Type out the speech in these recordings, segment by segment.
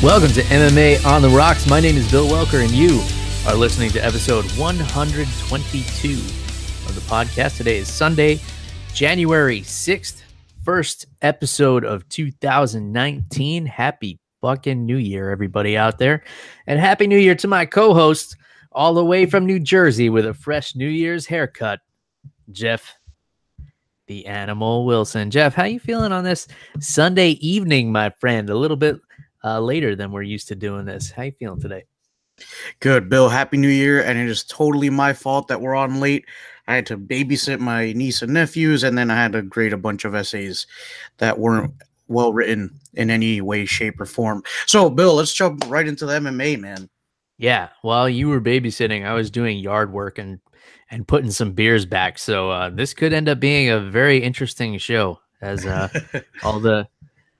Welcome to MMA on the Rocks. My name is Bill Welker, and you are listening to episode 122 of the podcast. Today is Sunday, January 6th, first episode of 2019. Happy fucking New Year, everybody out there. And Happy New Year to my co host, all the way from New Jersey with a fresh New Year's haircut, Jeff the Animal Wilson. Jeff, how you feeling on this Sunday evening, my friend? A little bit uh, later than we're used to doing this. How you feeling today? Good, Bill. Happy New Year. And it is totally my fault that we're on late. I had to babysit my niece and nephews, and then I had to grade a bunch of essays that weren't well written in any way, shape, or form. So, Bill, let's jump right into the MMA, man. Yeah, while you were babysitting, I was doing yard work and and putting some beers back. So uh, this could end up being a very interesting show as uh, all the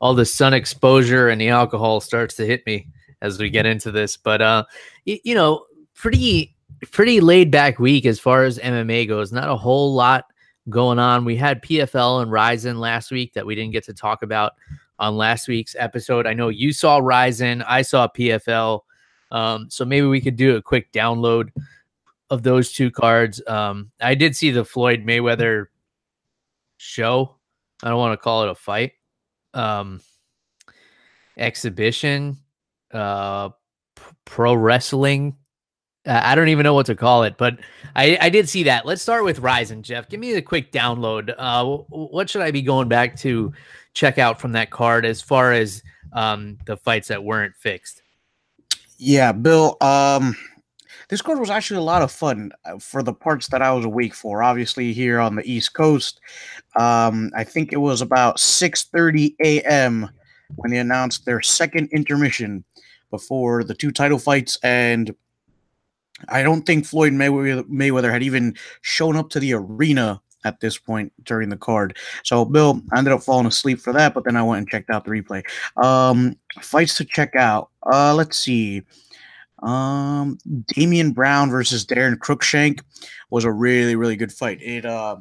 all the sun exposure and the alcohol starts to hit me as we get into this. But uh, you know, pretty pretty laid back week as far as MMA goes. Not a whole lot going on. We had PFL and Rizin last week that we didn't get to talk about on last week's episode. I know you saw Rizin, I saw PFL. Um, so maybe we could do a quick download of those two cards. Um, I did see the Floyd Mayweather show. I don't want to call it a fight um exhibition uh p- pro wrestling. Uh, i don't even know what to call it but i i did see that. Let's start with Rizin jeff. Give me a quick download. Uh w- what should i be going back to check out from that card as far as um the fights that weren't fixed? Yeah, Bill. Um, this card was actually a lot of fun uh, for the parts that I was awake for. Obviously, here on the East Coast, um, I think it was about 6:30 a.m. when they announced their second intermission before the two title fights, and I don't think Floyd Mayweather, Mayweather had even shown up to the arena at this point during the card. So, Bill, I ended up falling asleep for that, but then I went and checked out the replay. Um, fights to check out. Uh, let's see. Um, Damian Brown versus Daron Cruickshank was a really, really good fight. It uh,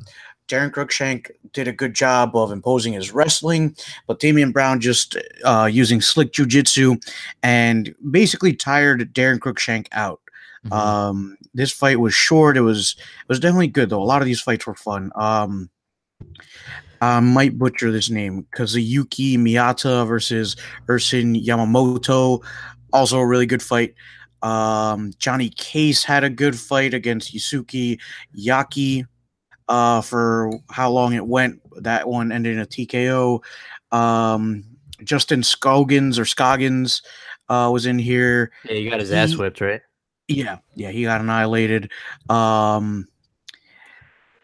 Daron Cruickshank did a good job of imposing his wrestling, but Damian Brown just uh, using slick jujitsu and basically tired Daron Cruickshank out. Mm-hmm. Um, this fight was short. It was it was definitely good though. A lot of these fights were fun. Um, I might butcher this name Kazuyuki Miyata versus Erson Yamamoto. Also a really good fight. Um, Johnny Case had a good fight against Yusuke Yachi. Uh, for how long it went, that one ended in a TKO. Um, Justin Scoggins or Scoggins uh, was in here. yeah he got his ass whipped right Yeah, yeah, he got annihilated. Um,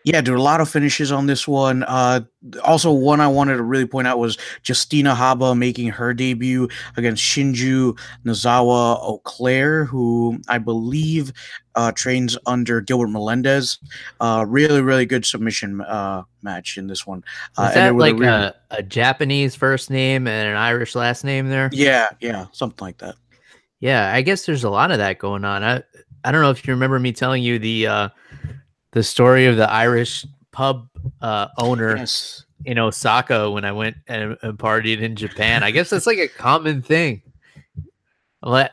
yeah, there were a lot of finishes on this one. Uh, also, one I wanted to really point out was Justina Haba making her debut against Shinju Nozawa O'Clair, who I believe uh, trains under Gilbert Melendez. Uh, really, really good submission uh, match in this one. Uh, Is that with a like really- a, a Japanese first name and an Irish last name there? yeah, yeah, something like that. Yeah, I guess there's a lot of that going on. I I don't know if you remember me telling you the uh the story of the Irish pub uh owner Yes. in Osaka when I went and, and partied in Japan. I guess that's like a common thing. I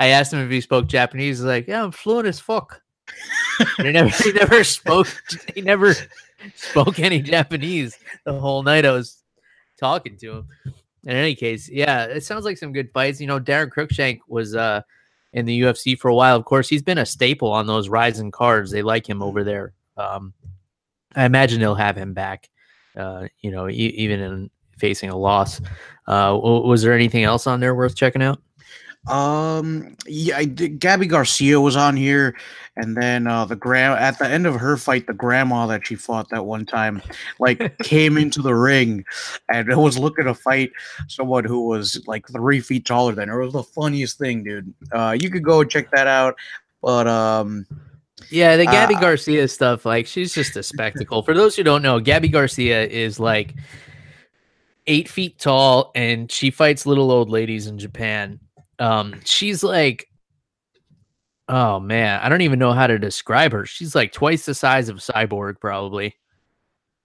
asked him if he spoke Japanese. He's like, "Yeah, I'm fluent as fuck." He never, he never spoke. He never spoke any Japanese the whole night I was talking to him. In any case, yeah, it sounds like some good fights. You know, Daron Cruickshank was uh in the UFC for a while. Of course, he's been a staple on those Rizin cards. They like him over there. Um, I imagine they'll have him back. Uh, you know, e- even in facing a loss. Uh, was there anything else on there worth checking out? Um, yeah, I did, Gabi Garcia was on here, and then uh, the grand at the end of her fight, the grandma that she fought that one time, like came into the ring, and was looking to fight someone who was like three feet taller than her. It was the funniest thing, dude. Uh, you could go check that out, but um, yeah, the Gabi uh, Garcia stuff, like she's just a spectacle. For those who don't know, Gabi Garcia is like eight feet tall, and she fights little old ladies in Japan um, she's like, oh man, I don't even know how to describe her. She's like twice the size of Cyborg, probably.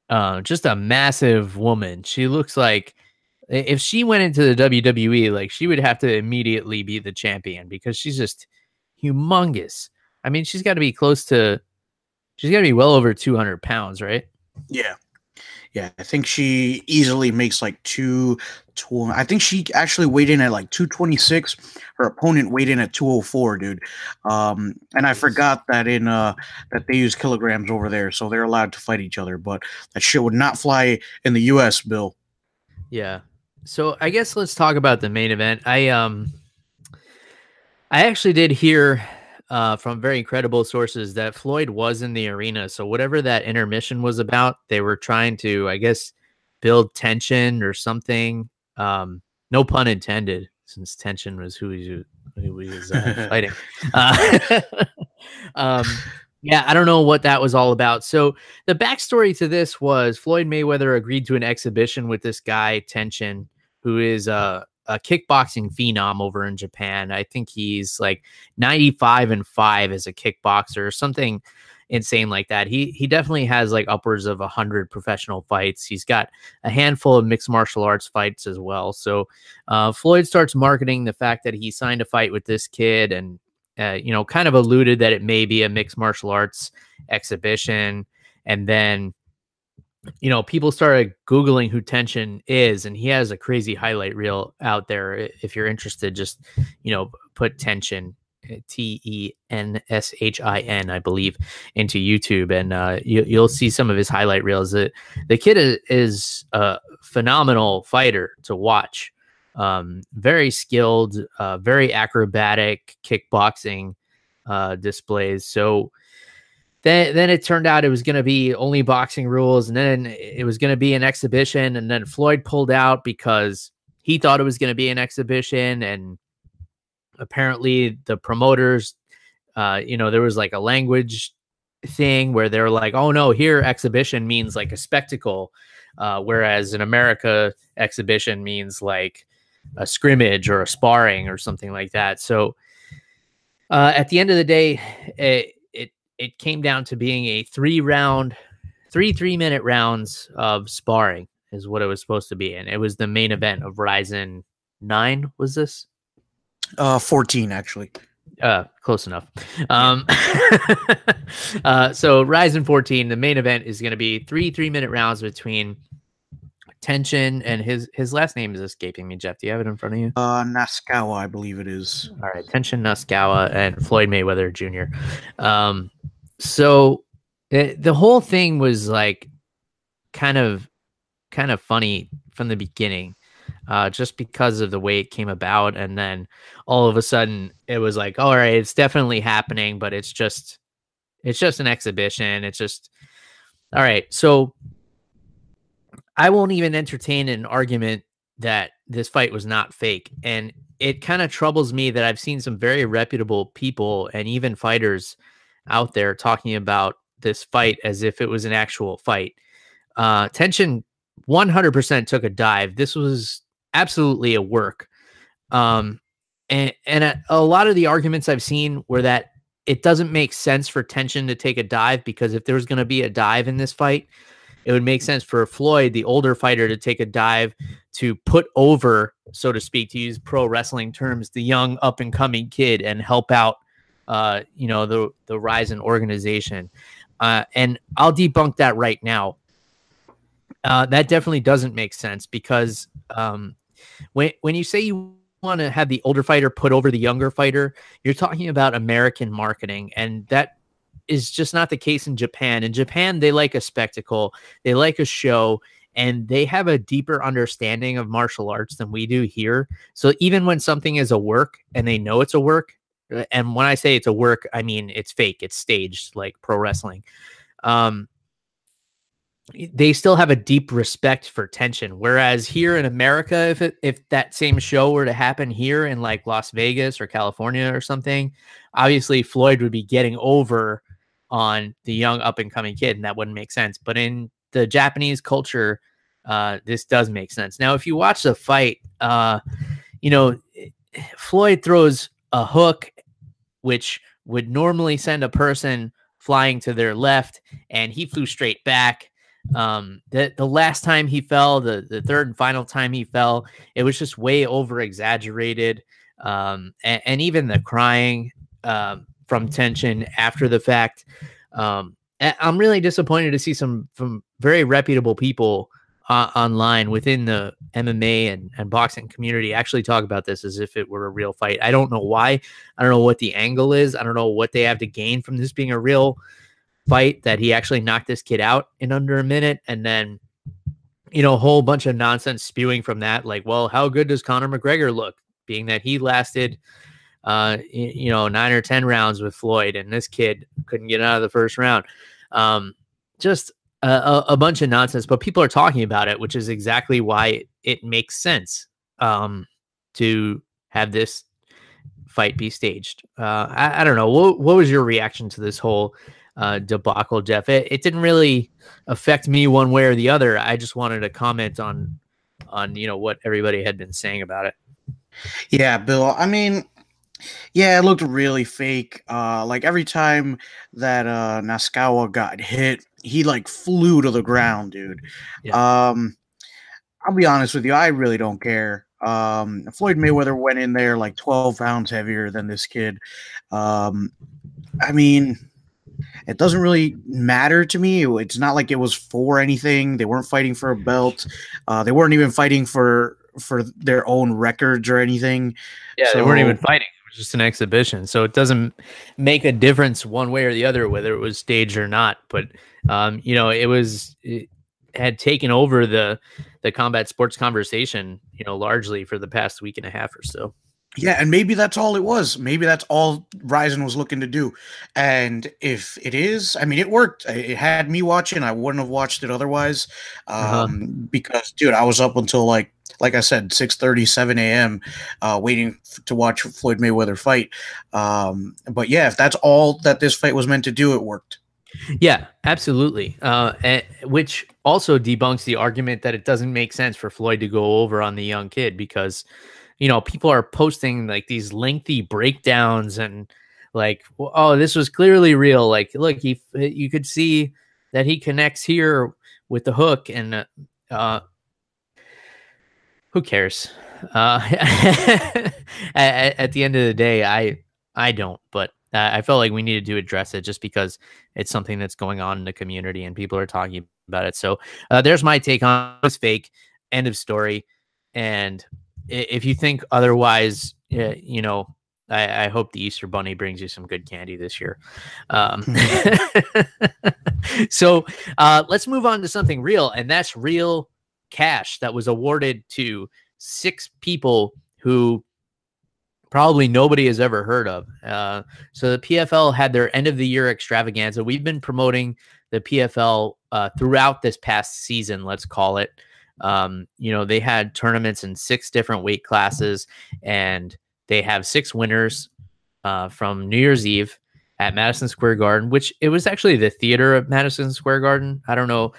Uh, just a massive woman. She looks like if she went into the WWE, like she would have to immediately be the champion because she's just humongous. I mean, she's got to be close to, she's got to be well over 200 pounds, right? Yeah. Yeah, I think she easily makes like two. Tw- I think she actually weighed in at like two twenty six. Her opponent weighed in at two oh four, dude. Um, and I forgot that in uh that they use kilograms over there, so they're allowed to fight each other. But that shit would not fly in the U.S. Bill. Yeah. So I guess let's talk about the main event. I um, I actually did hear uh, from very credible sources that Floyd was in the arena. So whatever that intermission was about, they were trying to, I guess, build tension or something. Um, no pun intended, since Tenshin was who he, who he was uh, fighting. Uh, um, yeah, I don't know what that was all about. So the backstory to this was Floyd Mayweather agreed to an exhibition with this guy Tenshin, who is uh a kickboxing phenom over in Japan. I think he's like 95 and 5 as a kickboxer or something insane like that. He he definitely has like upwards of 100 professional fights. He's got a handful of mixed martial arts fights as well. So uh, Floyd starts marketing the fact that he signed a fight with this kid and uh, you know kind of alluded that it may be a mixed martial arts exhibition and then you know, people started Googling who Tenshin is, and he has a crazy highlight reel out there. If you're interested, just, you know, put Tenshin, eh, T E N S H I N, I believe, into YouTube, and uh, you, will see some of his highlight reels. The, the kid is, is a phenomenal fighter to watch. Um, very skilled, uh, very acrobatic kickboxing uh, displays. So, then then it turned out it was going to be only boxing rules and then it was going to be an exhibition and then Floyd pulled out because he thought it was going to be an exhibition and apparently the promoters uh you know there was like a language thing where they're like oh no here exhibition means like a spectacle uh whereas in America exhibition means like a scrimmage or a sparring or something like that. So uh, at the end of the day, it, it came down to being a three round, three three minute rounds of sparring is what it was supposed to be, and it was the main event of Rizin Nine. Was this? Uh, fourteen actually. Uh, close enough. Um, uh, so Rizin 14, the main event is going to be three three minute rounds between Tenshin and his his last name is escaping me. Jeff, do you have it in front of you? Uh, Nasukawa, I believe it is. All right, Tenshin Nasukawa and Floyd Mayweather Jr. Um, so it, the whole thing was like kind of kind of funny from the beginning uh, just because of the way it came about. And then all of a sudden it was like all right it's definitely happening but it's just it's just an exhibition. It's just all right. So i won't even entertain an argument that this fight was not fake. And it kind of troubles me that i've seen some very reputable people and even fighters out there talking about this fight as if it was an actual fight. Uh, Tenshin 100% took a dive. This was absolutely a work. Um, and and a, a lot of the arguments I've seen were that it doesn't make sense for Tenshin to take a dive because if there was going to be a dive in this fight, it would make sense for Floyd, the older fighter, to take a dive to put over, so to speak, to use pro wrestling terms, the young up and coming kid and help out uh, you know, the the Rizin organization. Uh, and I'll debunk that right now. Uh, that definitely doesn't make sense because um, when when you say you want to have the older fighter put over the younger fighter, you're talking about American marketing, and that is just not the case in Japan. In Japan, they like a spectacle, they like a show, and they have a deeper understanding of martial arts than we do here. So even when something is a work and they know it's a work, and when I say it's a work, I mean it's fake, it's staged like pro wrestling. Um, they still have a deep respect for Tenshin. Whereas here in America, if it, if that same show were to happen here in like Las Vegas or California or something, obviously Floyd would be getting over on the young up and coming kid, and that wouldn't make sense. But in the Japanese culture, uh, this does make sense. Now, if you watch the fight, uh, you know Floyd throws a hook, which would normally send a person flying to their left, and he flew straight back um, the the last time he fell, the the third and final time he fell, it was just way over exaggerated. Um, and, and, even the crying um, from Tenshin after the fact. Um, I'm really disappointed to see some from very reputable people uh, online within the MMA and, and boxing community actually talk about this as if it were a real fight. I don't know why. I don't know what the angle is. I don't know what they have to gain from this being a real fight that he actually knocked this kid out in under a minute and then you know a whole bunch of nonsense spewing from that like well how good does Conor McGregor look being that he lasted uh you know 9 or 10 rounds with Floyd and this kid couldn't get out of the first round um just a, a bunch of nonsense but people are talking about it which is exactly why it makes sense um to have this fight be staged uh I, I don't know what, what was your reaction to this whole uh, debacle, Jeff. It, it didn't really affect me one way or the other. I just wanted to comment on on you know what everybody had been saying about it. Yeah, Bill. I mean, yeah, it looked really fake. Uh, like every time that uh, Nasukawa got hit, he like flew to the ground, dude. Yeah. Um, I'll be honest with you, I really don't care. Um, Floyd Mayweather went in there like 12 pounds heavier than this kid. Um, I mean, it doesn't really matter to me. It's not like it was for anything. They weren't fighting for a belt. Uh, they weren't even fighting for for their own records or anything. Yeah, so, they weren't even fighting. Was just an exhibition. So it doesn't make a difference one way or the other whether it was staged or not. But um, you know, it was it had taken over the the combat sports conversation. You know, largely for the past week and a half or so. Yeah, and maybe that's all it was. Maybe that's all Rizin was looking to do. And if it is, I mean, it worked. It had me watching. I wouldn't have watched it otherwise, uh-huh. um, uh-huh. because, dude, I was up until like, like I said, 6 7 a.m., uh, waiting f- to watch Floyd Mayweather fight. Um, but yeah, if that's all that this fight was meant to do, it worked. Yeah, absolutely. Uh, and, which also debunks the argument that it doesn't make sense for Floyd to go over on the young kid because you know, people are posting like these lengthy breakdowns and like, oh, this was clearly real. Like, look, he, you could see that he connects here with the hook and, uh who cares? Uh, at, at, the end of the day, I, I don't, but I felt like we needed to address it just because it's something that's going on in the community and people are talking about it. So uh, there's my take on it's fake. End of story. And if you think otherwise, uh, you know, I, I, hope the Easter Bunny brings you some good candy this year. Um, so uh, let's move on to something real, and that's real cash that was awarded to six people who probably nobody has ever heard of. Uh, so the PFL had their end of the year extravaganza. We've been promoting the PFL uh, throughout this past season, let's call it. Um, you know, they had tournaments in six different weight classes, and they have six winners uh, from New Year's Eve at Madison Square Garden, which it was actually the theater of Madison Square Garden. I don't know.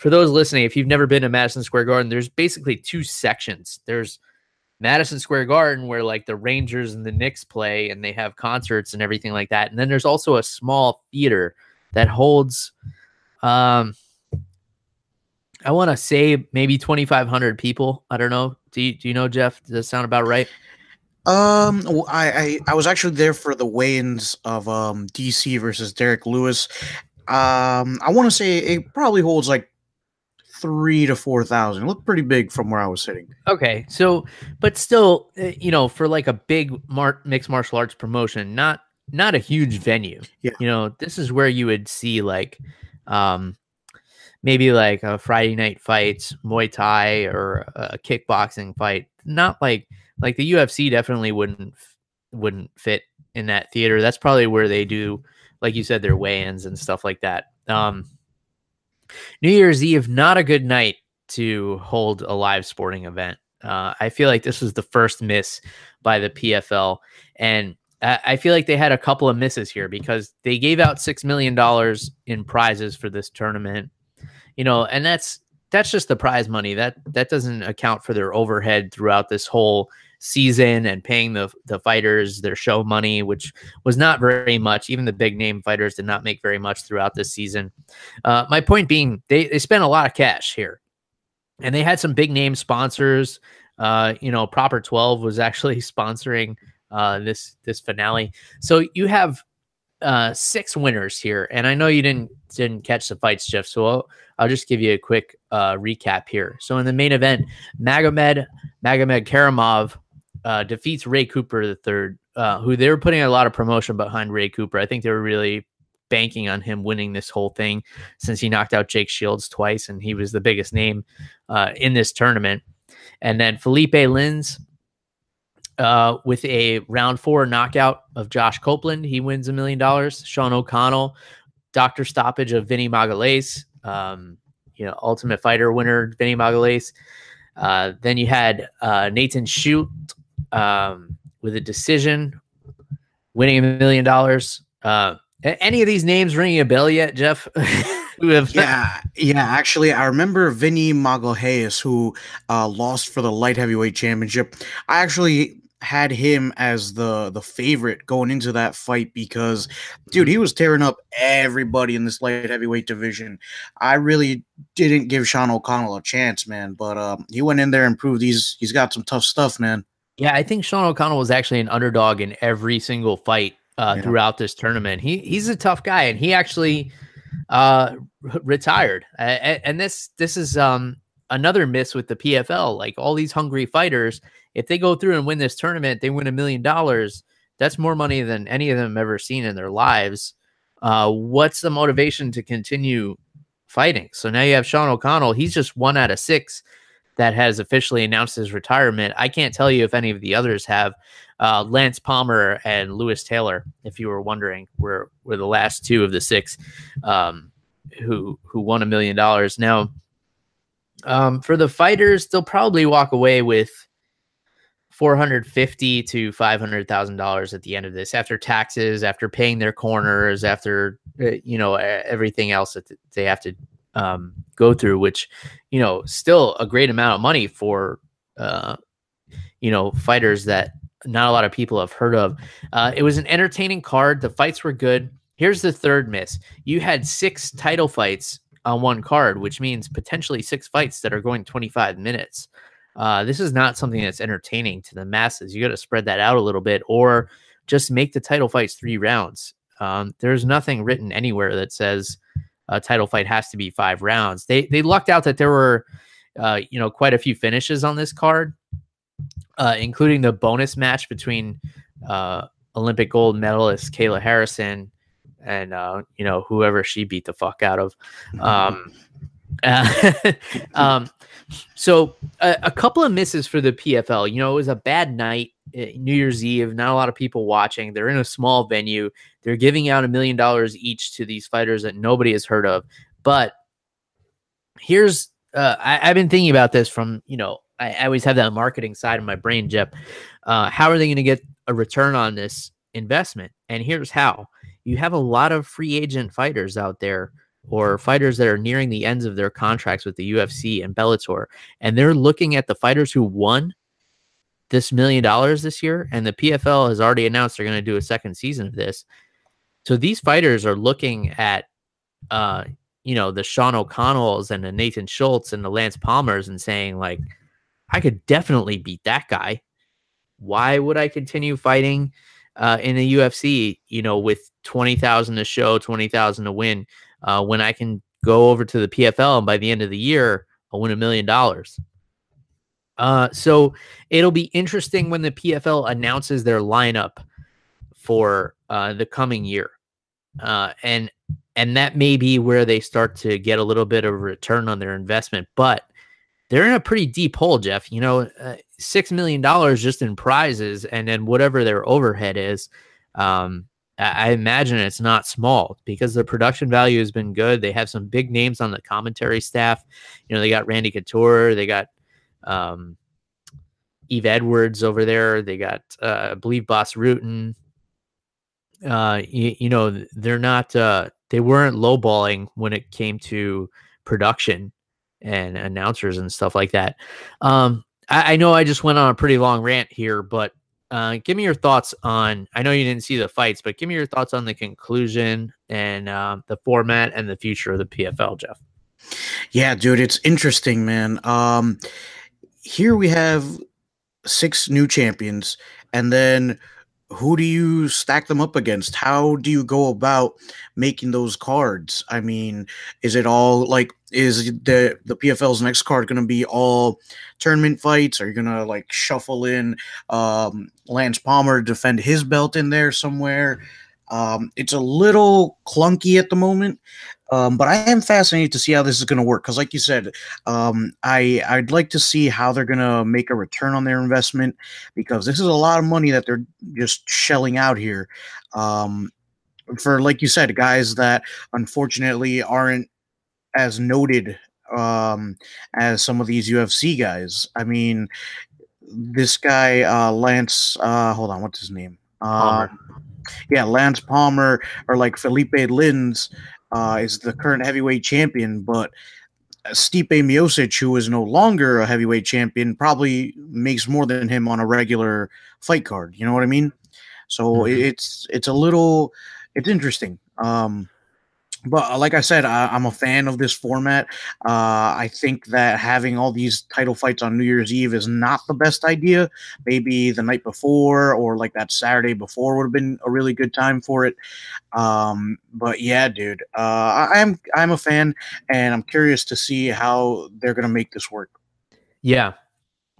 For those listening, if you've never been to Madison Square Garden, there's basically two sections. There's Madison Square Garden, where like the Rangers and the Knicks play and they have concerts and everything like that. And then there's also a small theater that holds um I want to say maybe 2,500 people. I don't know. Do you, do you know, Jeff? Does that sound about right? Um, I, I, I was actually there for the weigh-ins of um DC versus Derrick Lewis. Um, I want to say it probably holds like three to four thousand. Looked pretty big from where I was sitting. Okay, so but still, eh, you know, for like a big mar- mixed martial arts promotion, not not a huge venue. Yeah. You know, this is where you would see like, um, maybe like a Friday night fight, Muay Thai, or a kickboxing fight. Not like like the UFC definitely wouldn't wouldn't fit in that theater. That's probably where they do, like you said, their weigh-ins and stuff like that. Um, New Year's Eve, not a good night to hold a live sporting event. Uh, I feel like this was the first miss by the PFL, and I feel like they had a couple of misses here because they gave out six million dollars in prizes for this tournament. You know, and that's that's just the prize money. That that doesn't account for their overhead throughout this whole season and paying the the fighters their show money, which was not very much. Even the big name fighters did not make very much throughout this season. Uh, my point being, they they spent a lot of cash here, and they had some big name sponsors. Uh, you know, Proper Twelve was actually sponsoring uh, this this finale. So you have uh, six winners here, and I know you didn't didn't catch the fights, Jeff. So I'll, I'll just give you a quick uh, recap here. So in the main event, Magomed Magomedkerimov uh, defeats Ray Cooper the third, uh, who they were putting a lot of promotion behind Ray Cooper. I think they were really banking on him winning this whole thing since he knocked out Jake Shields twice, and he was the biggest name uh, in this tournament. And then Felipe Lins uh, with a round four knockout of Josh Copeland. He wins a million dollars. Sean O'Connell, doctor stoppage of Vinny Magalhaes, um, you know, Ultimate Fighter winner Vinny Magalhaes. Uh, then you had uh, Nathan Schulte um, with a decision, winning a million dollars. Uh, any of these names ringing a bell yet, Jeff? yeah, yeah. Actually, I remember Vinny Magalhaes, who uh, lost for the light heavyweight championship. I actually had him as the the favorite going into that fight because dude he was tearing up everybody in this light heavyweight division i really didn't give sean o'connell a chance man but um, he went in there and proved he's he's got some tough stuff man yeah i think sean o'connell was actually an underdog in every single fight uh, yeah. throughout this tournament he he's a tough guy and he actually uh retired uh, and this this is um another miss with the pfl like all these hungry fighters if they go through and win this tournament, they win a million dollars. That's more money than any of them ever seen in their lives. Uh, what's the motivation to continue fighting? So now you have Sean O'Connell. He's just one out of six that has officially announced his retirement. I can't tell you if any of the others have. Uh, Lance Palmer and Louis Taylor, if you were wondering, were were the last two of the six um, who who won a million dollars. Now, um, for the fighters, they'll probably walk away with four hundred fifty to five hundred thousand dollars at the end of this, after taxes, after paying their corners, after uh, you know everything else that they have to um, go through, which you know still a great amount of money for uh, you know fighters that not a lot of people have heard of. Uh, it was an entertaining card. The fights were good. Here's the third miss: you had six title fights on one card, which means potentially six fights that are going 25 minutes. Uh, this is not something that's entertaining to the masses. You got to spread that out a little bit, or just make the title fights three rounds. Um, there's nothing written anywhere that says a title fight has to be five rounds. They they lucked out that there were, uh, you know, quite a few finishes on this card, uh, including the bonus match between uh, Olympic gold medalist Kayla Harrison and uh, you know whoever she beat the fuck out of. Um, um, so a, a, couple of misses for the PFL. You know, it was a bad night, New Year's Eve. Not a lot of people watching. They're in a small venue. They're giving out a million dollars each to these fighters that nobody has heard of. But here's uh, I, have been thinking about this from you know I, I, always have that marketing side of my brain, Jeff. Uh, how are they going to get a return on this investment? And here's how: you have a lot of free agent fighters out there or fighters that are nearing the ends of their contracts with the UFC and Bellator, and they're looking at the fighters who won this million dollars this year, and the PFL has already announced they're going to do a second season of this. So these fighters are looking at, uh, you know, the Sean O'Connells and the Nathan Schultz and the Lance Palmers and saying like, I could definitely beat that guy. Why would I continue fighting uh, in the UFC? You know, with twenty thousand to show, twenty thousand to win uh, when I can go over to the PFL and by the end of the year, I'll win a million dollars. Uh, so it'll be interesting when the PFL announces their lineup for uh, the coming year. Uh, and and that may be where they start to get a little bit of return on their investment. But they're in a pretty deep hole, Jeff. You know, uh, six million dollars just in prizes, and then whatever their overhead is. Um, I imagine it's not small because the production value has been good. They have some big names on the commentary staff. You know, they got Randy Couture, they got um, Yves Edwards over there, they got uh, I believe Bas Rutten. Uh, you, you, know, they're not uh, they weren't lowballing when it came to production and announcers and stuff like that. Um, I, I know I just went on a pretty long rant here, but uh, give me your thoughts on. I know you didn't see the fights, but give me your thoughts on the conclusion and um, the format and the future of the PFL, Jeff. Yeah, dude, it's interesting, man. Um, here we have six new champions, and then who do you stack them up against? How do you go about making those cards? I mean, is it all like is the the PFL's next card going to be all tournament fights? Are you going to like shuffle in um, Lance Palmer defend his belt in there somewhere? Um, it's a little clunky at the moment, um, but I am fascinated to see how this is going to work because, like you said, um, I I'd like to see how they're going to make a return on their investment because this is a lot of money that they're just shelling out here. Um, for like you said, guys that unfortunately aren't as noted um, as some of these UFC guys. I mean, this guy uh, Lance, uh, hold on, what's his name? Uh, yeah, Lance Palmer or like Felipe Lins uh, is the current heavyweight champion, but Stipe Miocic, who is no longer a heavyweight champion, probably makes more than him on a regular fight card. You know what I mean? So mm-hmm. it's it's a little it's interesting. Um, but uh, like I said, I, am a fan of this format. Uh, I think that having all these title fights on New Year's Eve is not the best idea. Maybe the night before or like that Saturday before would have been a really good time for it. Um, but yeah, dude, uh, I'm I'm a fan, and I'm curious to see how they're gonna make this work. Yeah,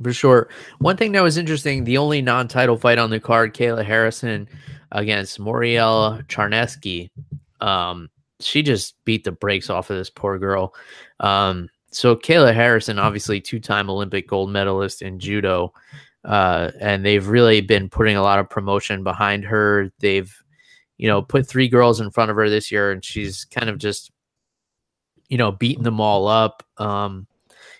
for sure. One thing that was interesting: the only non-title fight on the card, Kayla Harrison against Moriel Charneski. Um, she just beat the brakes off of this poor girl. Um, so Kayla Harrison, obviously two-time Olympic gold medalist in judo, uh, and they've really been putting a lot of promotion behind her. They've, you know, put three girls in front of her this year, and she's kind of just, you know, beating them all up. Um,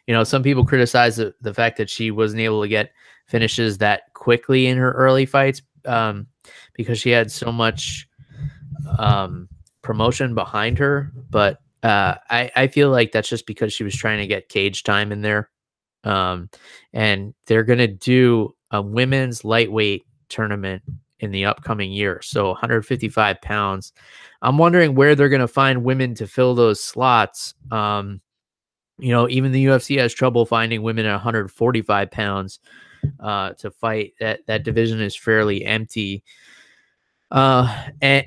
you know, some people criticize the, the fact that she wasn't able to get finishes that quickly in her early fights um, because she had so much um, promotion behind her, but uh, I, I feel like that's just because she was trying to get cage time in there. Um, and they're to do a women's lightweight tournament in the upcoming year. So 155 pounds. I'm wondering where they're to find women to fill those slots. Um, you know, even the UFC has trouble finding women at 145 pounds uh, to fight. That that division is fairly empty. Uh, and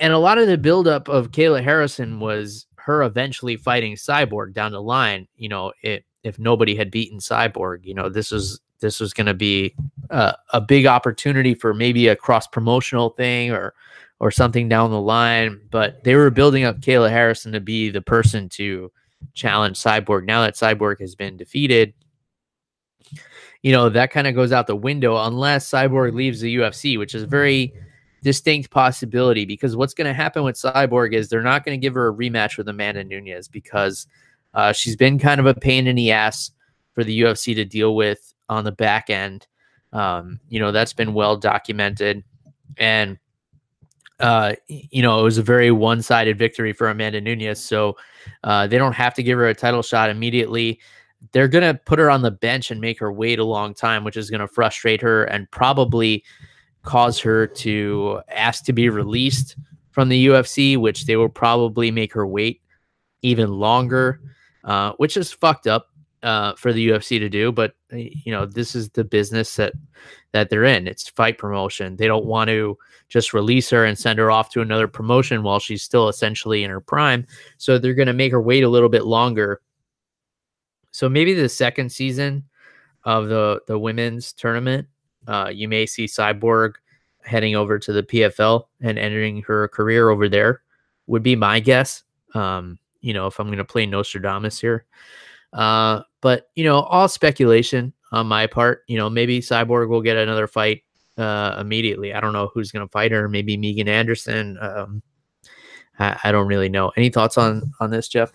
and a lot of the buildup of Kayla Harrison was her eventually fighting Cyborg down the line. You know, it, if nobody had beaten Cyborg, you know, this was this was going to be a, a big opportunity for maybe a cross promotional thing or or something down the line. But they were building up Kayla Harrison to be the person to challenge Cyborg. Now that Cyborg has been defeated, you know that kind of goes out the window unless Cyborg leaves the UFC, which is very distinct possibility because what's going to happen with Cyborg is they're not going to give her a rematch with Amanda Nunes because uh, she's been kind of a pain in the ass for the UFC to deal with on the back end. Um, you know, that's been well documented. And, uh, you know, it was a very one sided victory for Amanda Nunes. So uh, they don't have to give her a title shot immediately. They're going to put her on the bench and make her wait a long time, which is going to frustrate her and probably cause her to ask to be released from the UFC, which they will probably make her wait even longer, uh, which is fucked up uh, for the UFC to do. But you know, this is the business that that they're in. It's fight promotion. They don't want to just release her and send her off to another promotion while she's still essentially in her prime. So they're going to make her wait a little bit longer. So maybe the second season of the the women's tournament uh, you may see Cyborg heading over to the PFL and entering her career over there would be my guess. Um, you know, if I'm going to play Nostradamus here. Uh, but you know, all speculation on my part. You know, maybe Cyborg will get another fight uh, immediately. I don't know who's going to fight her. Maybe Megan Anderson. Um, I, I don't really know. Any thoughts on on this, Jeff?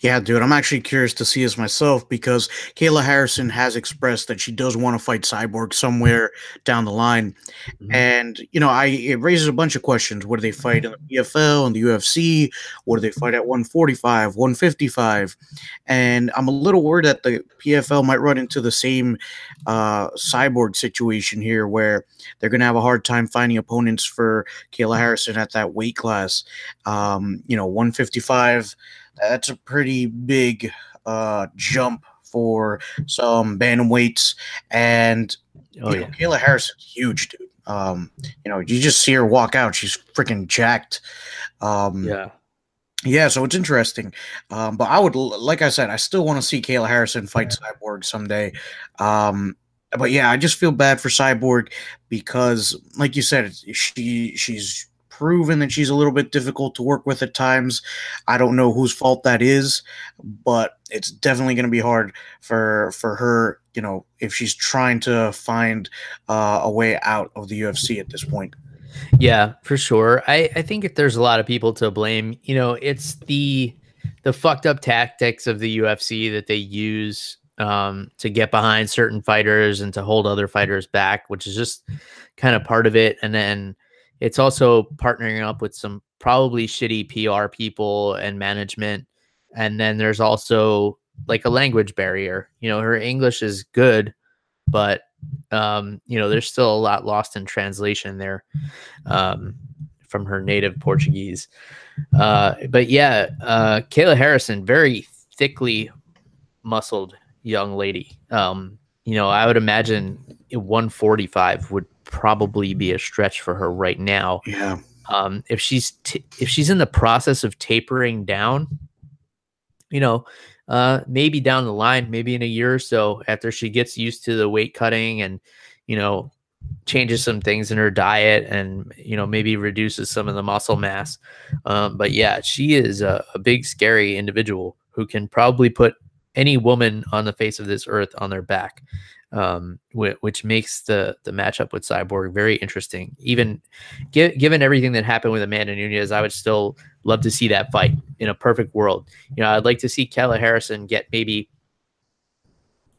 Yeah, dude, I'm actually curious to see this myself because Kayla Harrison has expressed that she does want to fight Cyborg somewhere down the line. Mm-hmm. And, you know, I it raises a bunch of questions. Where do they fight in the PFL and the UFC? Where do they fight at 145, 155? And I'm a little worried that the PFL might run into the same uh, Cyborg situation here where they're going to have a hard time finding opponents for Kayla Harrison at that weight class. Um, you know, 155 that's a pretty big uh, jump for some bantamweights. And oh, yeah. know, Kayla Harrison's huge, dude. Um, you know, you just see her walk out; she's freaking jacked. Um, yeah. Yeah, so it's interesting, um, but I would, like I said, I still want to see Kayla Harrison fight yeah. Cyborg someday. Um, but yeah, I just feel bad for Cyborg because, like you said, she she's proven that she's a little bit difficult to work with at times. I don't know whose fault that is, but it's definitely going to be hard for for her. You know, if she's trying to find uh, a way out of the UFC at this point. Yeah, for sure. I I think if there's a lot of people to blame. You know, it's the the fucked up tactics of the UFC that they use um, to get behind certain fighters and to hold other fighters back, which is just kind of part of it. And then it's also partnering up with some probably shitty PR people and management. And then there's also like a language barrier. You know, her English is good, but um, you know, there's still a lot lost in translation there um, from her native Portuguese. Uh, but yeah, uh, Kayla Harrison, very thickly muscled young lady. Um, you know, I would imagine 145 would probably be a stretch for her right now. Yeah. Um, if she's t- if she's in the process of tapering down, you know, uh, maybe down the line, maybe in a year or so, after she gets used to the weight cutting and you know changes some things in her diet and you know maybe reduces some of the muscle mass. Um, but yeah, she is a, a big scary individual who can probably put any woman on the face of this earth on their back um, which makes the the matchup with Cyborg very interesting. Even gi- given everything that happened with Amanda Nunes, I would still love to see that fight in a perfect world. You know, I'd like to see Kayla Harrison get maybe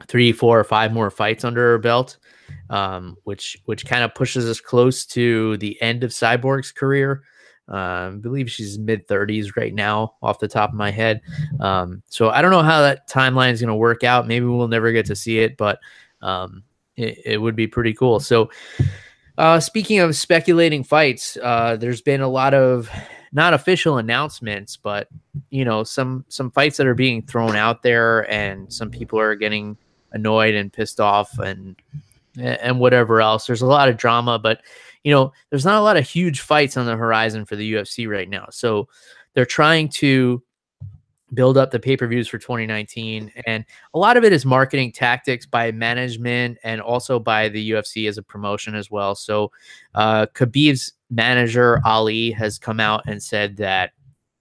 three, four, or five more fights under her belt, um, which which kind of pushes us close to the end of Cyborg's career. Uh, I believe she's mid 30s right now, off the top of my head. Um, so I don't know how that timeline is going to work out. Maybe we'll never get to see it, but um, it, it, would be pretty cool. So, uh, speaking of speculating fights, uh, there's been a lot of not official announcements, but you know some some fights that are being thrown out there, and some people are getting annoyed and pissed off, and and whatever else. There's a lot of drama, but you know there's not a lot of huge fights on the horizon for the UFC right now. So they're trying to build up the pay-per-views for 2019 and a lot of it is marketing tactics by management and also by the UFC as a promotion as well. So uh, Khabib's manager Ali has come out and said that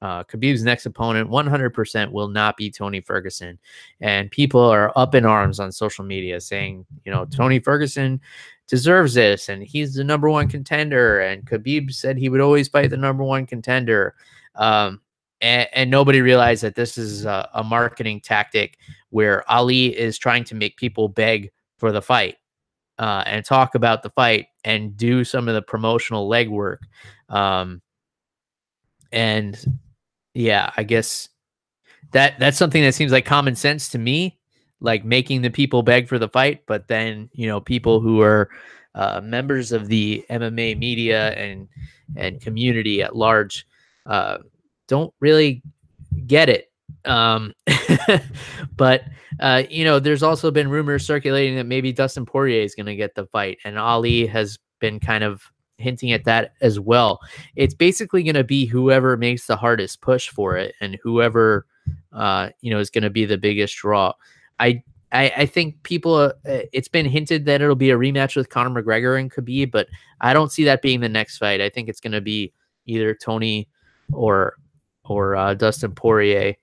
uh, Khabib's next opponent 100% will not be Tony Ferguson. And people are up in arms on social media saying you know Tony Ferguson deserves this and he's the number one contender and Khabib said he would always fight the number one contender. Um, and, and nobody realized that this is a, a, marketing tactic where Ali is trying to make people beg for the fight uh, and talk about the fight and do some of the promotional legwork. Um, and yeah, I guess that that's something that seems like common sense to me, like making the people beg for the fight. But then you know, people who are uh, members of the MMA media and and community at large uh, don't really get it. Um, but uh, you know, there's also been rumors circulating that maybe Dustin Poirier is going to get the fight, and Ali has been kind of hinting at that as well. It's basically going to be whoever makes the hardest push for it, and whoever uh, you know is going to be the biggest draw. I I, I think people, uh, it's been hinted that it'll be a rematch with Conor McGregor and Khabib, but I don't see that being the next fight. I think it's going to be either Tony or or uh, Dustin Poirier.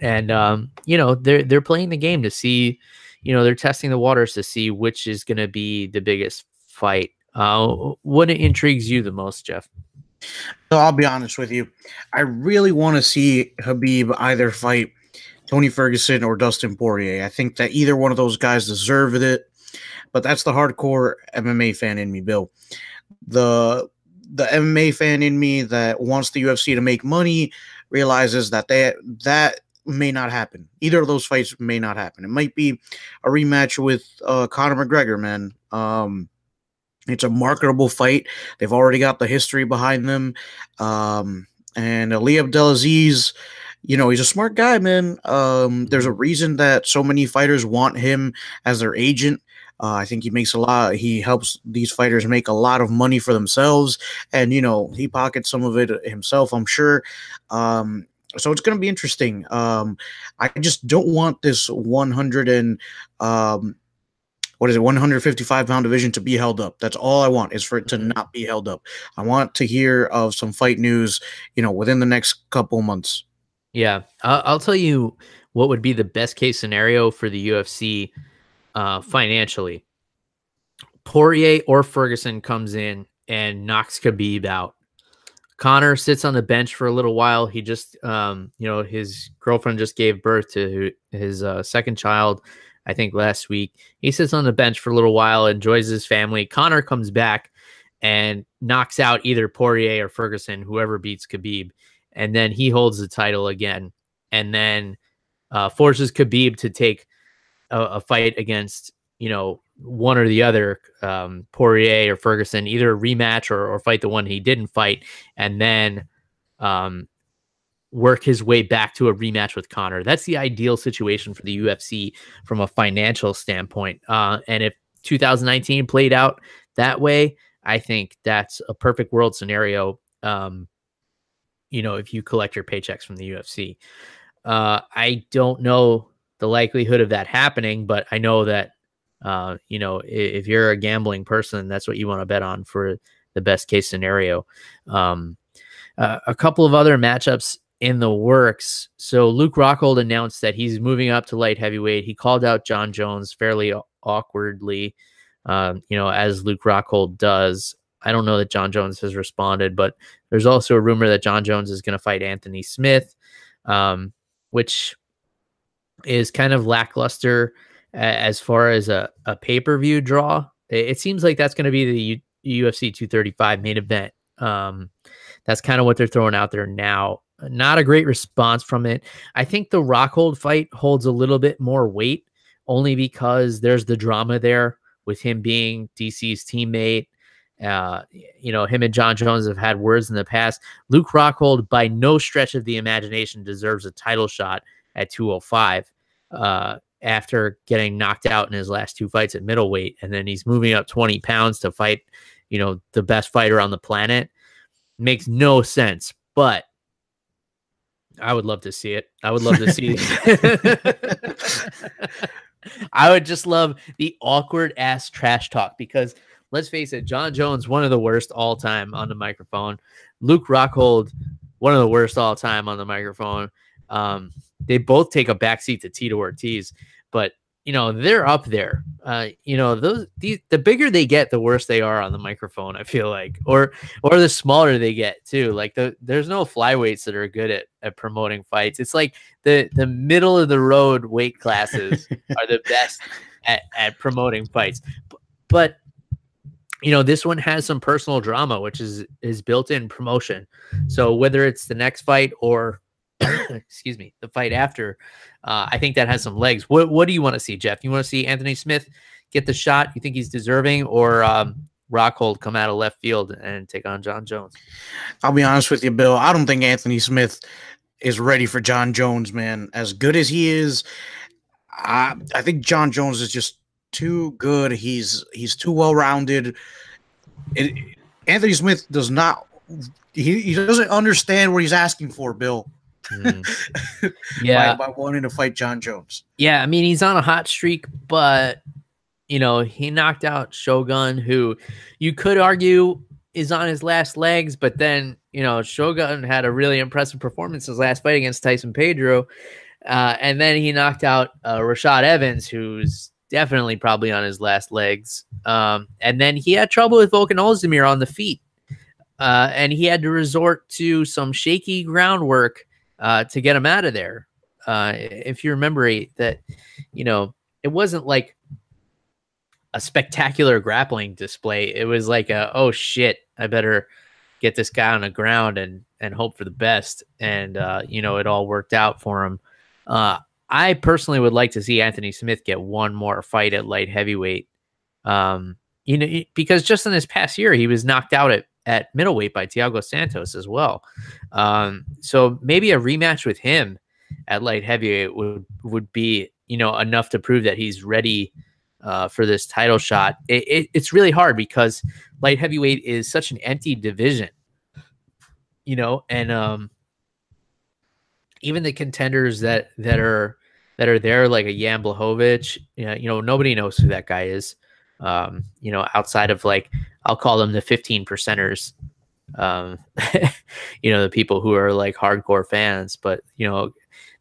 And um, you know they're they're playing the game to see, you know they're testing the waters to see which is going to be the biggest fight. Uh, what intrigues you the most, Jeff? So I'll be honest with you, I really want to see Khabib either fight Tony Ferguson or Dustin Poirier. I think that either one of those guys deserved it, but that's the hardcore MMA fan in me, Bill. The the MMA fan in me that wants the UFC to make money realizes that they that may not happen. Either of those fights may not happen. It might be a rematch with uh, Conor McGregor, man. Um, it's a marketable fight. They've already got the history behind them. Um, and Ali Abdelaziz, you know, he's a smart guy, man. Um, there's a reason that so many fighters want him as their agent. Uh, I think he makes a lot. He helps these fighters make a lot of money for themselves, and you know he pockets some of it himself. I'm sure. Um, so it's going to be interesting. Um, I just don't want this 100 and um, what is it 155 pound division to be held up. That's all I want is for it to mm-hmm. not be held up. I want to hear of some fight news, you know, within the next couple months. Yeah, I'll tell you what would be the best case scenario for the UFC uh, financially. Poirier or Ferguson comes in and knocks Khabib out. Conor sits on the bench for a little while. He just, um, you know, his girlfriend just gave birth to his uh, second child, I think last week. He sits on the bench for a little while, enjoys his family. Conor comes back and knocks out either Poirier or Ferguson, whoever beats Khabib, and then he holds the title again, and then uh, forces Khabib to take a, a fight against you know one or the other, um, Poirier or Ferguson, either rematch or, or fight the one he didn't fight, and then um, work his way back to a rematch with Conor. That's the ideal situation for the UFC from a financial standpoint. Uh, and if 2019 played out that way, I think that's a perfect world scenario. Um, you know, if you collect your paychecks from the UFC, uh, I don't know the likelihood of that happening, but I know that uh, you know if, you're a gambling person, that's what you want to bet on for the best case scenario. Um, uh, a couple of other matchups in the works. So Luke Rockhold announced that he's moving up to light heavyweight. He called out Jon Jones fairly awkwardly, um, you know, as Luke Rockhold does. I don't know that Jon Jones has responded, but there's also a rumor that Jon Jones is going to fight Anthony Smith, um, which is kind of lackluster as far as a, a pay per view draw. It, seems like that's going to be the U- UFC 235 main event. Um, that's kind of what they're throwing out there now. Not a great response from it. I think the Rockhold fight holds a little bit more weight only because there's the drama there with him being DC's teammate. Uh, you know, him and Jon Jones have had words in the past. Luke Rockhold, by no stretch of the imagination, deserves a title shot at 205 uh, after getting knocked out in his last two fights at middleweight, and then he's moving up 20 pounds to fight, you know, the best fighter on the planet. Makes no sense, but I would love to see it. I would love to see. I would just love the awkward ass trash talk because let's face it, Jon Jones, one of the worst all time on the microphone. Luke Rockhold, one of the worst all time on the microphone. Um, they both take a backseat to Tito Ortiz, but you know they're up there. Uh, you know those the, the bigger they get, the worse they are on the microphone. I feel like, or or the smaller they get too. Like the there's no flyweights that are good at, at promoting fights. It's like the the middle of the road weight classes are the best at, at promoting fights. But you know this one has some personal drama, which is is built in promotion. So whether it's the next fight or excuse me, the fight after, uh, I think that has some legs. What what do you want to see, Jeff? You want to see Anthony Smith get the shot? You think he's deserving, or um, Rockhold come out of left field and take on Jon Jones? I'll be honest with you, Bill. I don't think Anthony Smith is ready for Jon Jones, man. As good as he is, I, I think Jon Jones is just too good. He's he's too well rounded. Anthony Smith does not. He, he doesn't understand what he's asking for, Bill. Mm. Yeah, by, by, wanting to fight Jon Jones. Yeah, I mean he's on a hot streak, but you know he knocked out Shogun, who you could argue is on his last legs, but then you know Shogun had a really impressive performance his last fight against Tyson Pedro, uh, and then he knocked out uh, Rashad Evans, who's definitely probably on his last legs. Um, and then he had trouble with Volkan Ozdemir on the feet, uh, and he had to resort to some shaky groundwork uh, to get him out of there. Uh, if you remember that, you know, it wasn't like a spectacular grappling display. It was like a oh shit, I better get this guy on the ground and and hope for the best. And uh, you know, it all worked out for him. Uh, I personally would like to see Anthony Smith get one more fight at light heavyweight. Um, you know, because just in this past year, he was knocked out at, at middleweight by Thiago Santos as well. Um, so maybe a rematch with him at light heavyweight would would be you know enough to prove that he's ready uh, for this title shot. It, it, it's really hard because light heavyweight is such an empty division, you know, and um, even the contenders that that are that are there, like a Jan Blachowicz, you know, you know, nobody knows who that guy is. Um, you know, outside of like I'll call them the 15 percenters. Um, you know, the people who are like hardcore fans, but you know,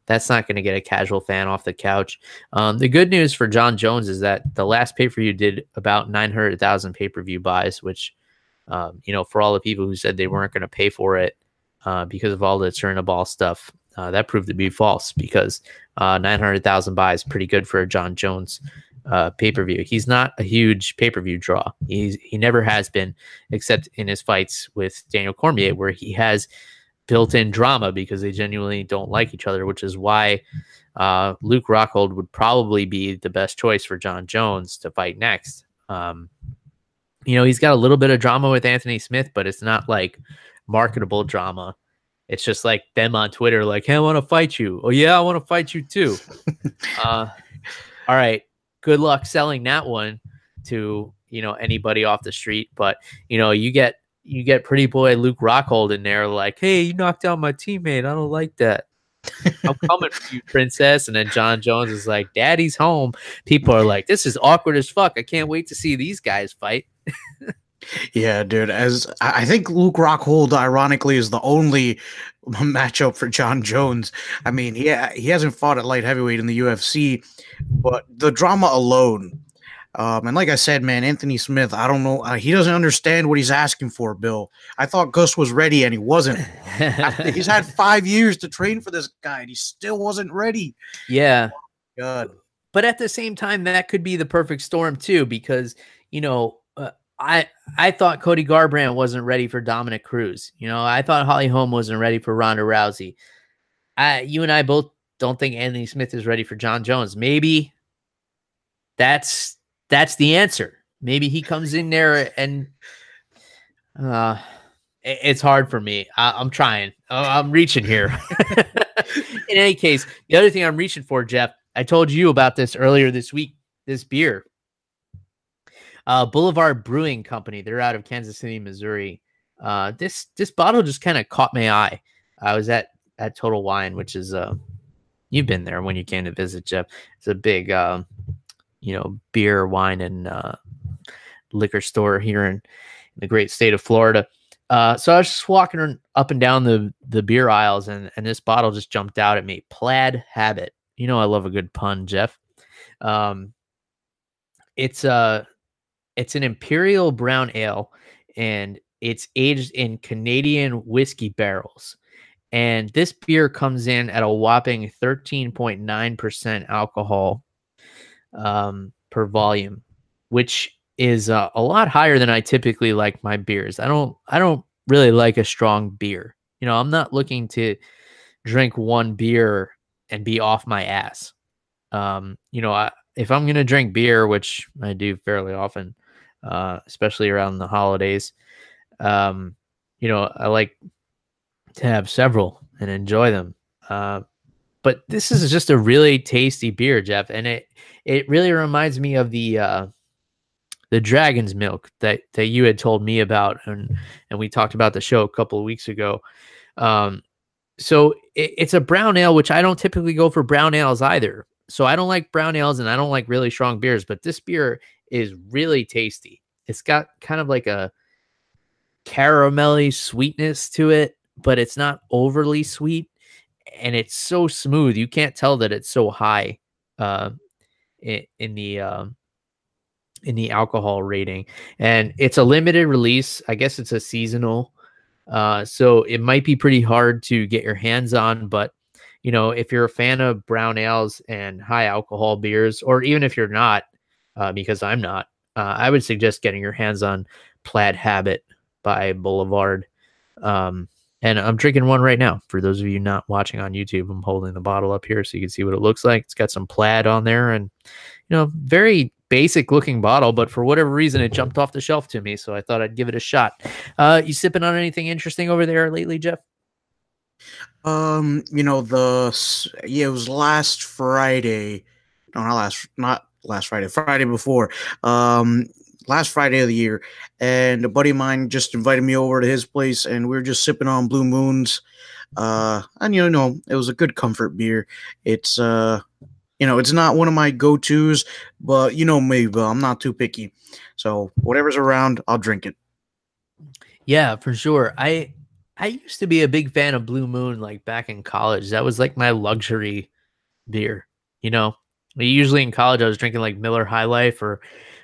that's not going to get a casual fan off the couch. Um, the good news for Jon Jones is that the last pay per view did about 900,000 pay per view buys, which, um, you know, for all the people who said they weren't going to pay for it uh, because of all the Turinabol stuff, uh, that proved to be false because uh, 900,000 buys pretty good for a Jon Jones uh, pay per view. He's not a huge pay per view draw. He's he never has been, except in his fights with Daniel Cormier, where he has built-in drama because they genuinely don't like each other, which is why uh, Luke Rockhold would probably be the best choice for Jon Jones to fight next. Um, you know, he's got a little bit of drama with Anthony Smith, but it's not like marketable drama. It's just like them on Twitter, like, "Hey, I want to fight you." Oh yeah, I want to fight you too. uh, all right, good luck selling that one to you know anybody off the street. But you know, you get you get pretty boy Luke Rockhold in there, like, hey, you knocked out my teammate. I don't like that. I'm coming for you, princess. And then Jon Jones is like, Daddy's home. People are like, this is awkward as fuck. I can't wait to see these guys fight. yeah, dude. As I think Luke Rockhold, ironically, is the only matchup for Jon Jones. I mean, yeah, he hasn't fought at light heavyweight in the UFC, but the drama alone um, and like I said, man, Anthony Smith, I don't know. Uh, he doesn't understand what he's asking for, Bill. I thought Gus was ready and he wasn't. he's had five years to train for this guy and he still wasn't ready. Yeah. Oh, God. But at the same time, that could be the perfect storm too, because, you know, I I thought Cody Garbrandt wasn't ready for Dominick Cruz. You know, I thought Holly Holm wasn't ready for Ronda Rousey. I, you and I both don't think Anthony Smith is ready for Jon Jones. Maybe that's that's the answer. Maybe he comes in there and uh, it's hard for me. I, am trying. I'm reaching here. in any case, the other thing I'm reaching for, Jeff, I told you about this earlier this week. This beer, uh, Boulevard Brewing Company. They're out of Kansas City, Missouri. Uh, this this bottle just kind of caught my eye. I was at at Total Wine, which is uh, you've been there when you came to visit, Jeff. It's a big uh, you know beer, wine, and uh, liquor store here in, in, the great state of Florida. Uh, so I was just walking up and down the the beer aisles, and and this bottle just jumped out at me. Plaid Habit. You know I love a good pun, Jeff. Um, it's a uh, it's an imperial brown ale, and it's aged in Canadian whiskey barrels. And this beer comes in at a whopping 13.9% alcohol um, per volume, which is uh, a lot higher than I typically like my beers. I don't I don't really like a strong beer. You know, I'm not looking to drink one beer and be off my ass. Um, you know, I, if I'm gonna drink beer, which I do fairly often, uh, especially around the holidays, um, you know, I like to have several and enjoy them. Uh, but this is just a really tasty beer, Jeff, and it it really reminds me of the uh, the dragon's milk that that you had told me about, and and we talked about the show a couple of weeks ago. Um, so it, it's a brown ale, which I don't typically go for brown ales either. So I don't like brown ales, and I don't like really strong beers. But this beer is really tasty. It's got kind of like a caramelly sweetness to it, but it's not overly sweet, and it's so smooth. You can't tell that it's so high uh, in, in the um, in the alcohol rating, and it's a limited release. I guess it's a seasonal, uh, so it might be pretty hard to get your hands on, but you know, if you're a fan of brown ales and high alcohol beers, or even if you're not, uh, because I'm not, uh, I would suggest getting your hands on Plaid Habit by Boulevard. Um, and I'm drinking one right now. For those of you not watching on YouTube, I'm holding the bottle up here so you can see what it looks like. It's got some plaid on there and, you know, very basic looking bottle, but for whatever reason, it jumped off the shelf to me. So I thought I'd give it a shot. Uh, you sipping on anything interesting over there lately, Jeff? Um, you know, the yeah, it was last Friday. No, not last not last Friday, Friday before. Um last Friday of the year. And a buddy of mine just invited me over to his place and we were just sipping on Blue Moons. Uh and you know, it was a good comfort beer. It's uh you know, it's not one of my go-tos, but you know me, but I'm not too picky. So whatever's around, I'll drink it. Yeah, for sure. I I used to be a big fan of Blue Moon like back in college. That was like my luxury beer. You know, usually in college I was drinking like Miller High Life or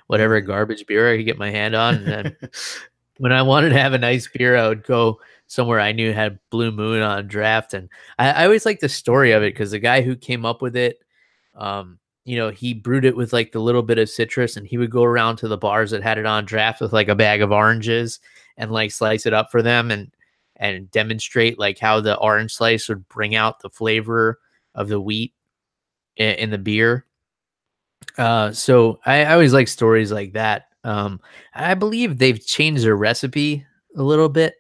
whatever garbage beer I could get my hand on. And then when I wanted to have a nice beer, I would go somewhere I knew had Blue Moon on draft. And I, I always like the story of it because the guy who came up with it, um, you know, he brewed it with like the little bit of citrus and he would go around to the bars that had it on draft with like a bag of oranges and like slice it up for them. And and demonstrate like how the orange slice would bring out the flavor of the wheat in, in the beer. Uh, so I, I, always like stories like that. Um, I believe they've changed their recipe a little bit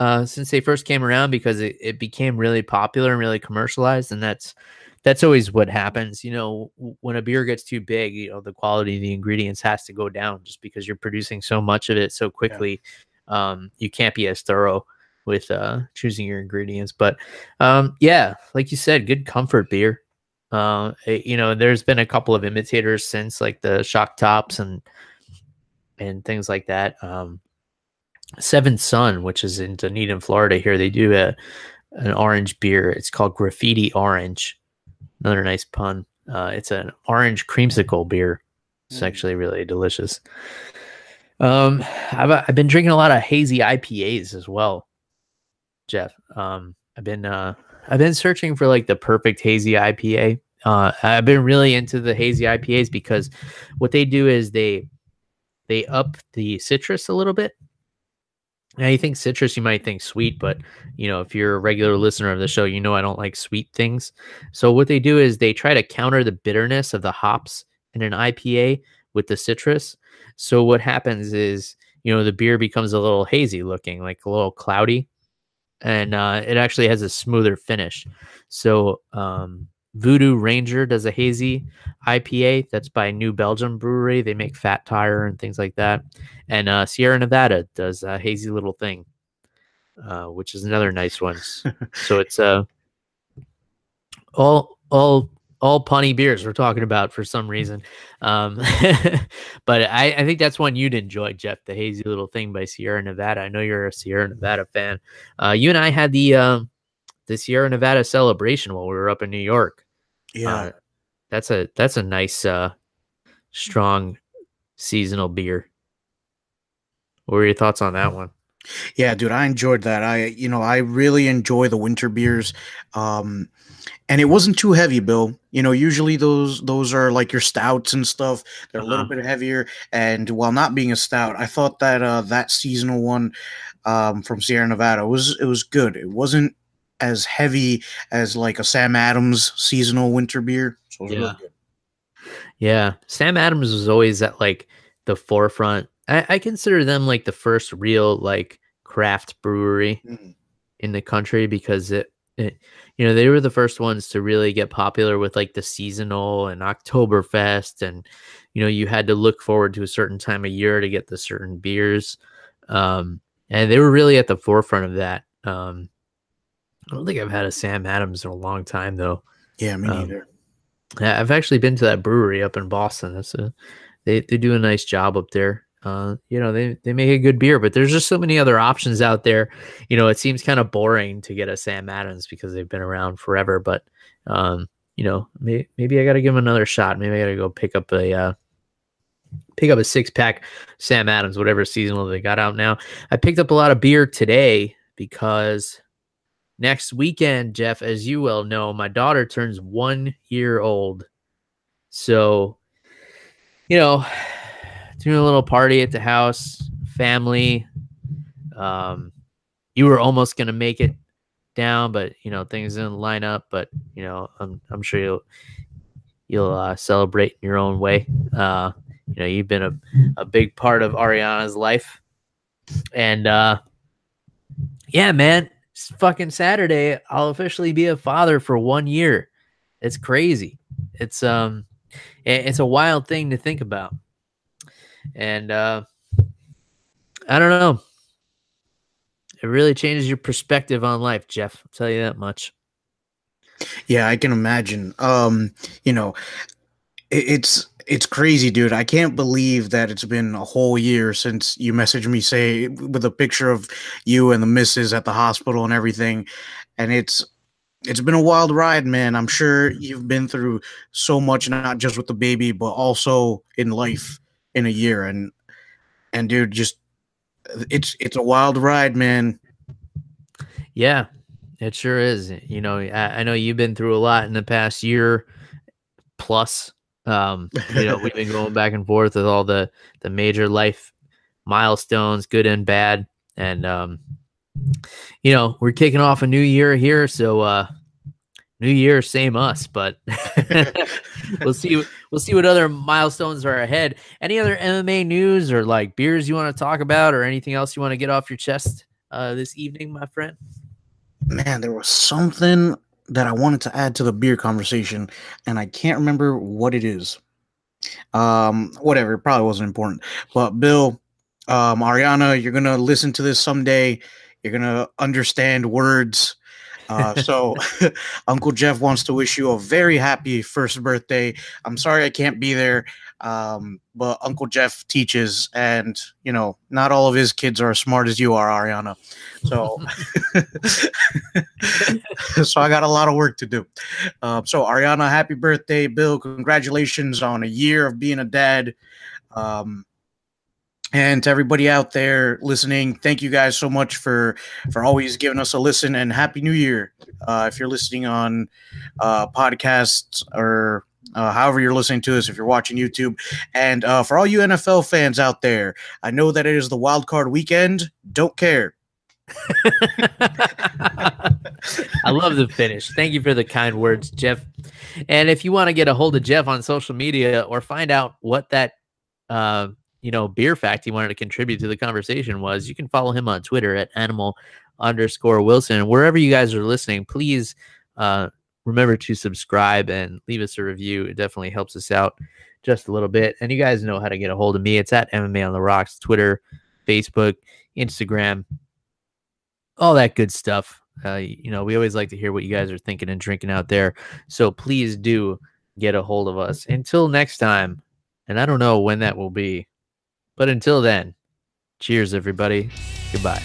uh, since they first came around because it, it became really popular and really commercialized, and that's that's always what happens. You know, when a beer gets too big, you know, the quality of the ingredients has to go down just because you're producing so much of it so quickly. Yeah. Um, you can't be as thorough with uh, choosing your ingredients. But um, yeah, like you said, good comfort beer. Uh, it, you know, there's been a couple of imitators since, like the shock tops and and things like that. Um, Seven Sun, which is in Dunedin, Florida, here they do a an orange beer. It's called Graffiti Orange. Another nice pun. Uh, it's an orange creamsicle beer. It's mm. actually really delicious. Um, I've I've been drinking a lot of hazy IPAs as well. Jeff. Um, I've been uh, I've been searching for like the perfect hazy IPA. Uh, I've been really into the hazy IPAs because what they do is they they up the citrus a little bit. Now you think citrus, you might think sweet, but you know if you're a regular listener of the show, you know I don't like sweet things. So what they do is they try to counter the bitterness of the hops in an IPA with the citrus. So what happens is you know the beer becomes a little hazy looking, like a little cloudy and uh, it actually has a smoother finish. So um, Voodoo Ranger does a hazy IPA that's by New Belgium Brewery. They make Fat Tire and things like that. And uh, Sierra Nevada does a hazy little thing, uh, which is another nice one. so it's uh, all all all punny beers we're talking about for some reason. Um, but I, I, think that's one you'd enjoy, Jeff, the hazy little thing by Sierra Nevada. I know you're a Sierra Nevada fan. Uh, you and I had the um, the Sierra Nevada celebration while we were up in New York. Yeah, uh, that's a that's a nice, uh, strong seasonal beer. What were your thoughts on that one? Yeah, dude, I enjoyed that. I, you know, I really enjoy the winter beers. Um, and it wasn't too heavy, Bill. You know, usually those those are like your stouts and stuff. They're uh-huh. a little uh-huh. bit heavier, and while not being a stout, I thought that uh, that seasonal one um, from Sierra Nevada was it was good. It wasn't as heavy as like a Sam Adams seasonal winter beer. So yeah. Really yeah, Sam Adams was always at like the forefront. I, I consider them like the first real like craft brewery mm-hmm. in the country because it it, you know, they were the first ones to really get popular with like the seasonal and Oktoberfest. And, you know, you had to look forward to a certain time of year to get the certain beers. Um, and they were really at the forefront of that. Um, I don't think I've had a Sam Adams in a long time though. Yeah, me um, neither. I've actually been to that brewery up in Boston. That's a, they, they do a nice job up there. Uh, you know, they, they make a good beer, but there's just so many other options out there. You know, it seems kind of boring to get a Sam Adams because they've been around forever, but, um, you know, may, maybe I got to give them another shot. Maybe I got to go pick up a, uh, pick up a six pack Sam Adams, whatever seasonal they got out now. I picked up a lot of beer today because next weekend, Jeff, as you well know, my daughter turns one year old. So, you know, doing a little party at the house, family. Um, you were almost gonna make it down, but you know things didn't line up. But you know, I'm I'm sure you'll you'll uh, celebrate in your own way. Uh, you know, you've been a a big part of Ariana's life, and uh, yeah, man, fucking Saturday. I'll officially be a father for one year. It's crazy. It's um, it's a wild thing to think about. And uh, I don't know. It really changes your perspective on life, Jeff. I'll tell you that much. Yeah, I can imagine. Um, you know, it, it's it's crazy, dude. I can't believe that it's been a whole year since you messaged me say with a picture of you and the missus at the hospital and everything. And it's it's been a wild ride, man. I'm sure you've been through so much, not just with the baby, but also in life in a year. And and dude, just it's it's a wild ride, man. Yeah, it sure is. You know, I, I know you've been through a lot in the past year plus. Um, you know, we've been going back and forth with all the the major life milestones, good and bad, and um, you know, we're kicking off a new year here, so uh, new year, same us, but we'll see. We'll see what other milestones are ahead. Any other MMA news or like beers you want to talk about, or anything else you want to get off your chest uh, this evening, my friend? Man, there was something that I wanted to add to the beer conversation, and I can't remember what it is. Um, whatever, it probably wasn't important. But Bill, um, Ariana, you're gonna listen to this someday. You're gonna understand words uh, so, Uncle Jeff wants to wish you a very happy first birthday. I'm sorry I can't be there, um, but Uncle Jeff teaches, and you know, not all of his kids are as smart as you are, Ariana. So, so I got a lot of work to do. Uh, so, Ariana, happy birthday, Bill! Congratulations on a year of being a dad. Um, and to everybody out there listening thank you guys so much for for always giving us a listen and happy new year uh, if you're listening on uh, podcasts or uh, however you're listening to us if you're watching youtube and uh, for all you nfl fans out there i know that it is the wild card weekend don't care I love the finish. Thank you for the kind words, Jeff. And if you want to get a hold of Jeff on social media or find out what that uh, you know, beer fact he wanted to contribute to the conversation was you can follow him on Twitter at animal underscore Wilson. Wherever you guys are listening, please uh, remember to subscribe and leave us a review. It definitely helps us out just a little bit. And you guys know how to get a hold of me. It's at MMA on the Rocks, Twitter, Facebook, Instagram, all that good stuff. Uh, you know, we always like to hear what you guys are thinking and drinking out there. So please do get a hold of us. Until next time, and I don't know when that will be. But until then, cheers, everybody. Goodbye.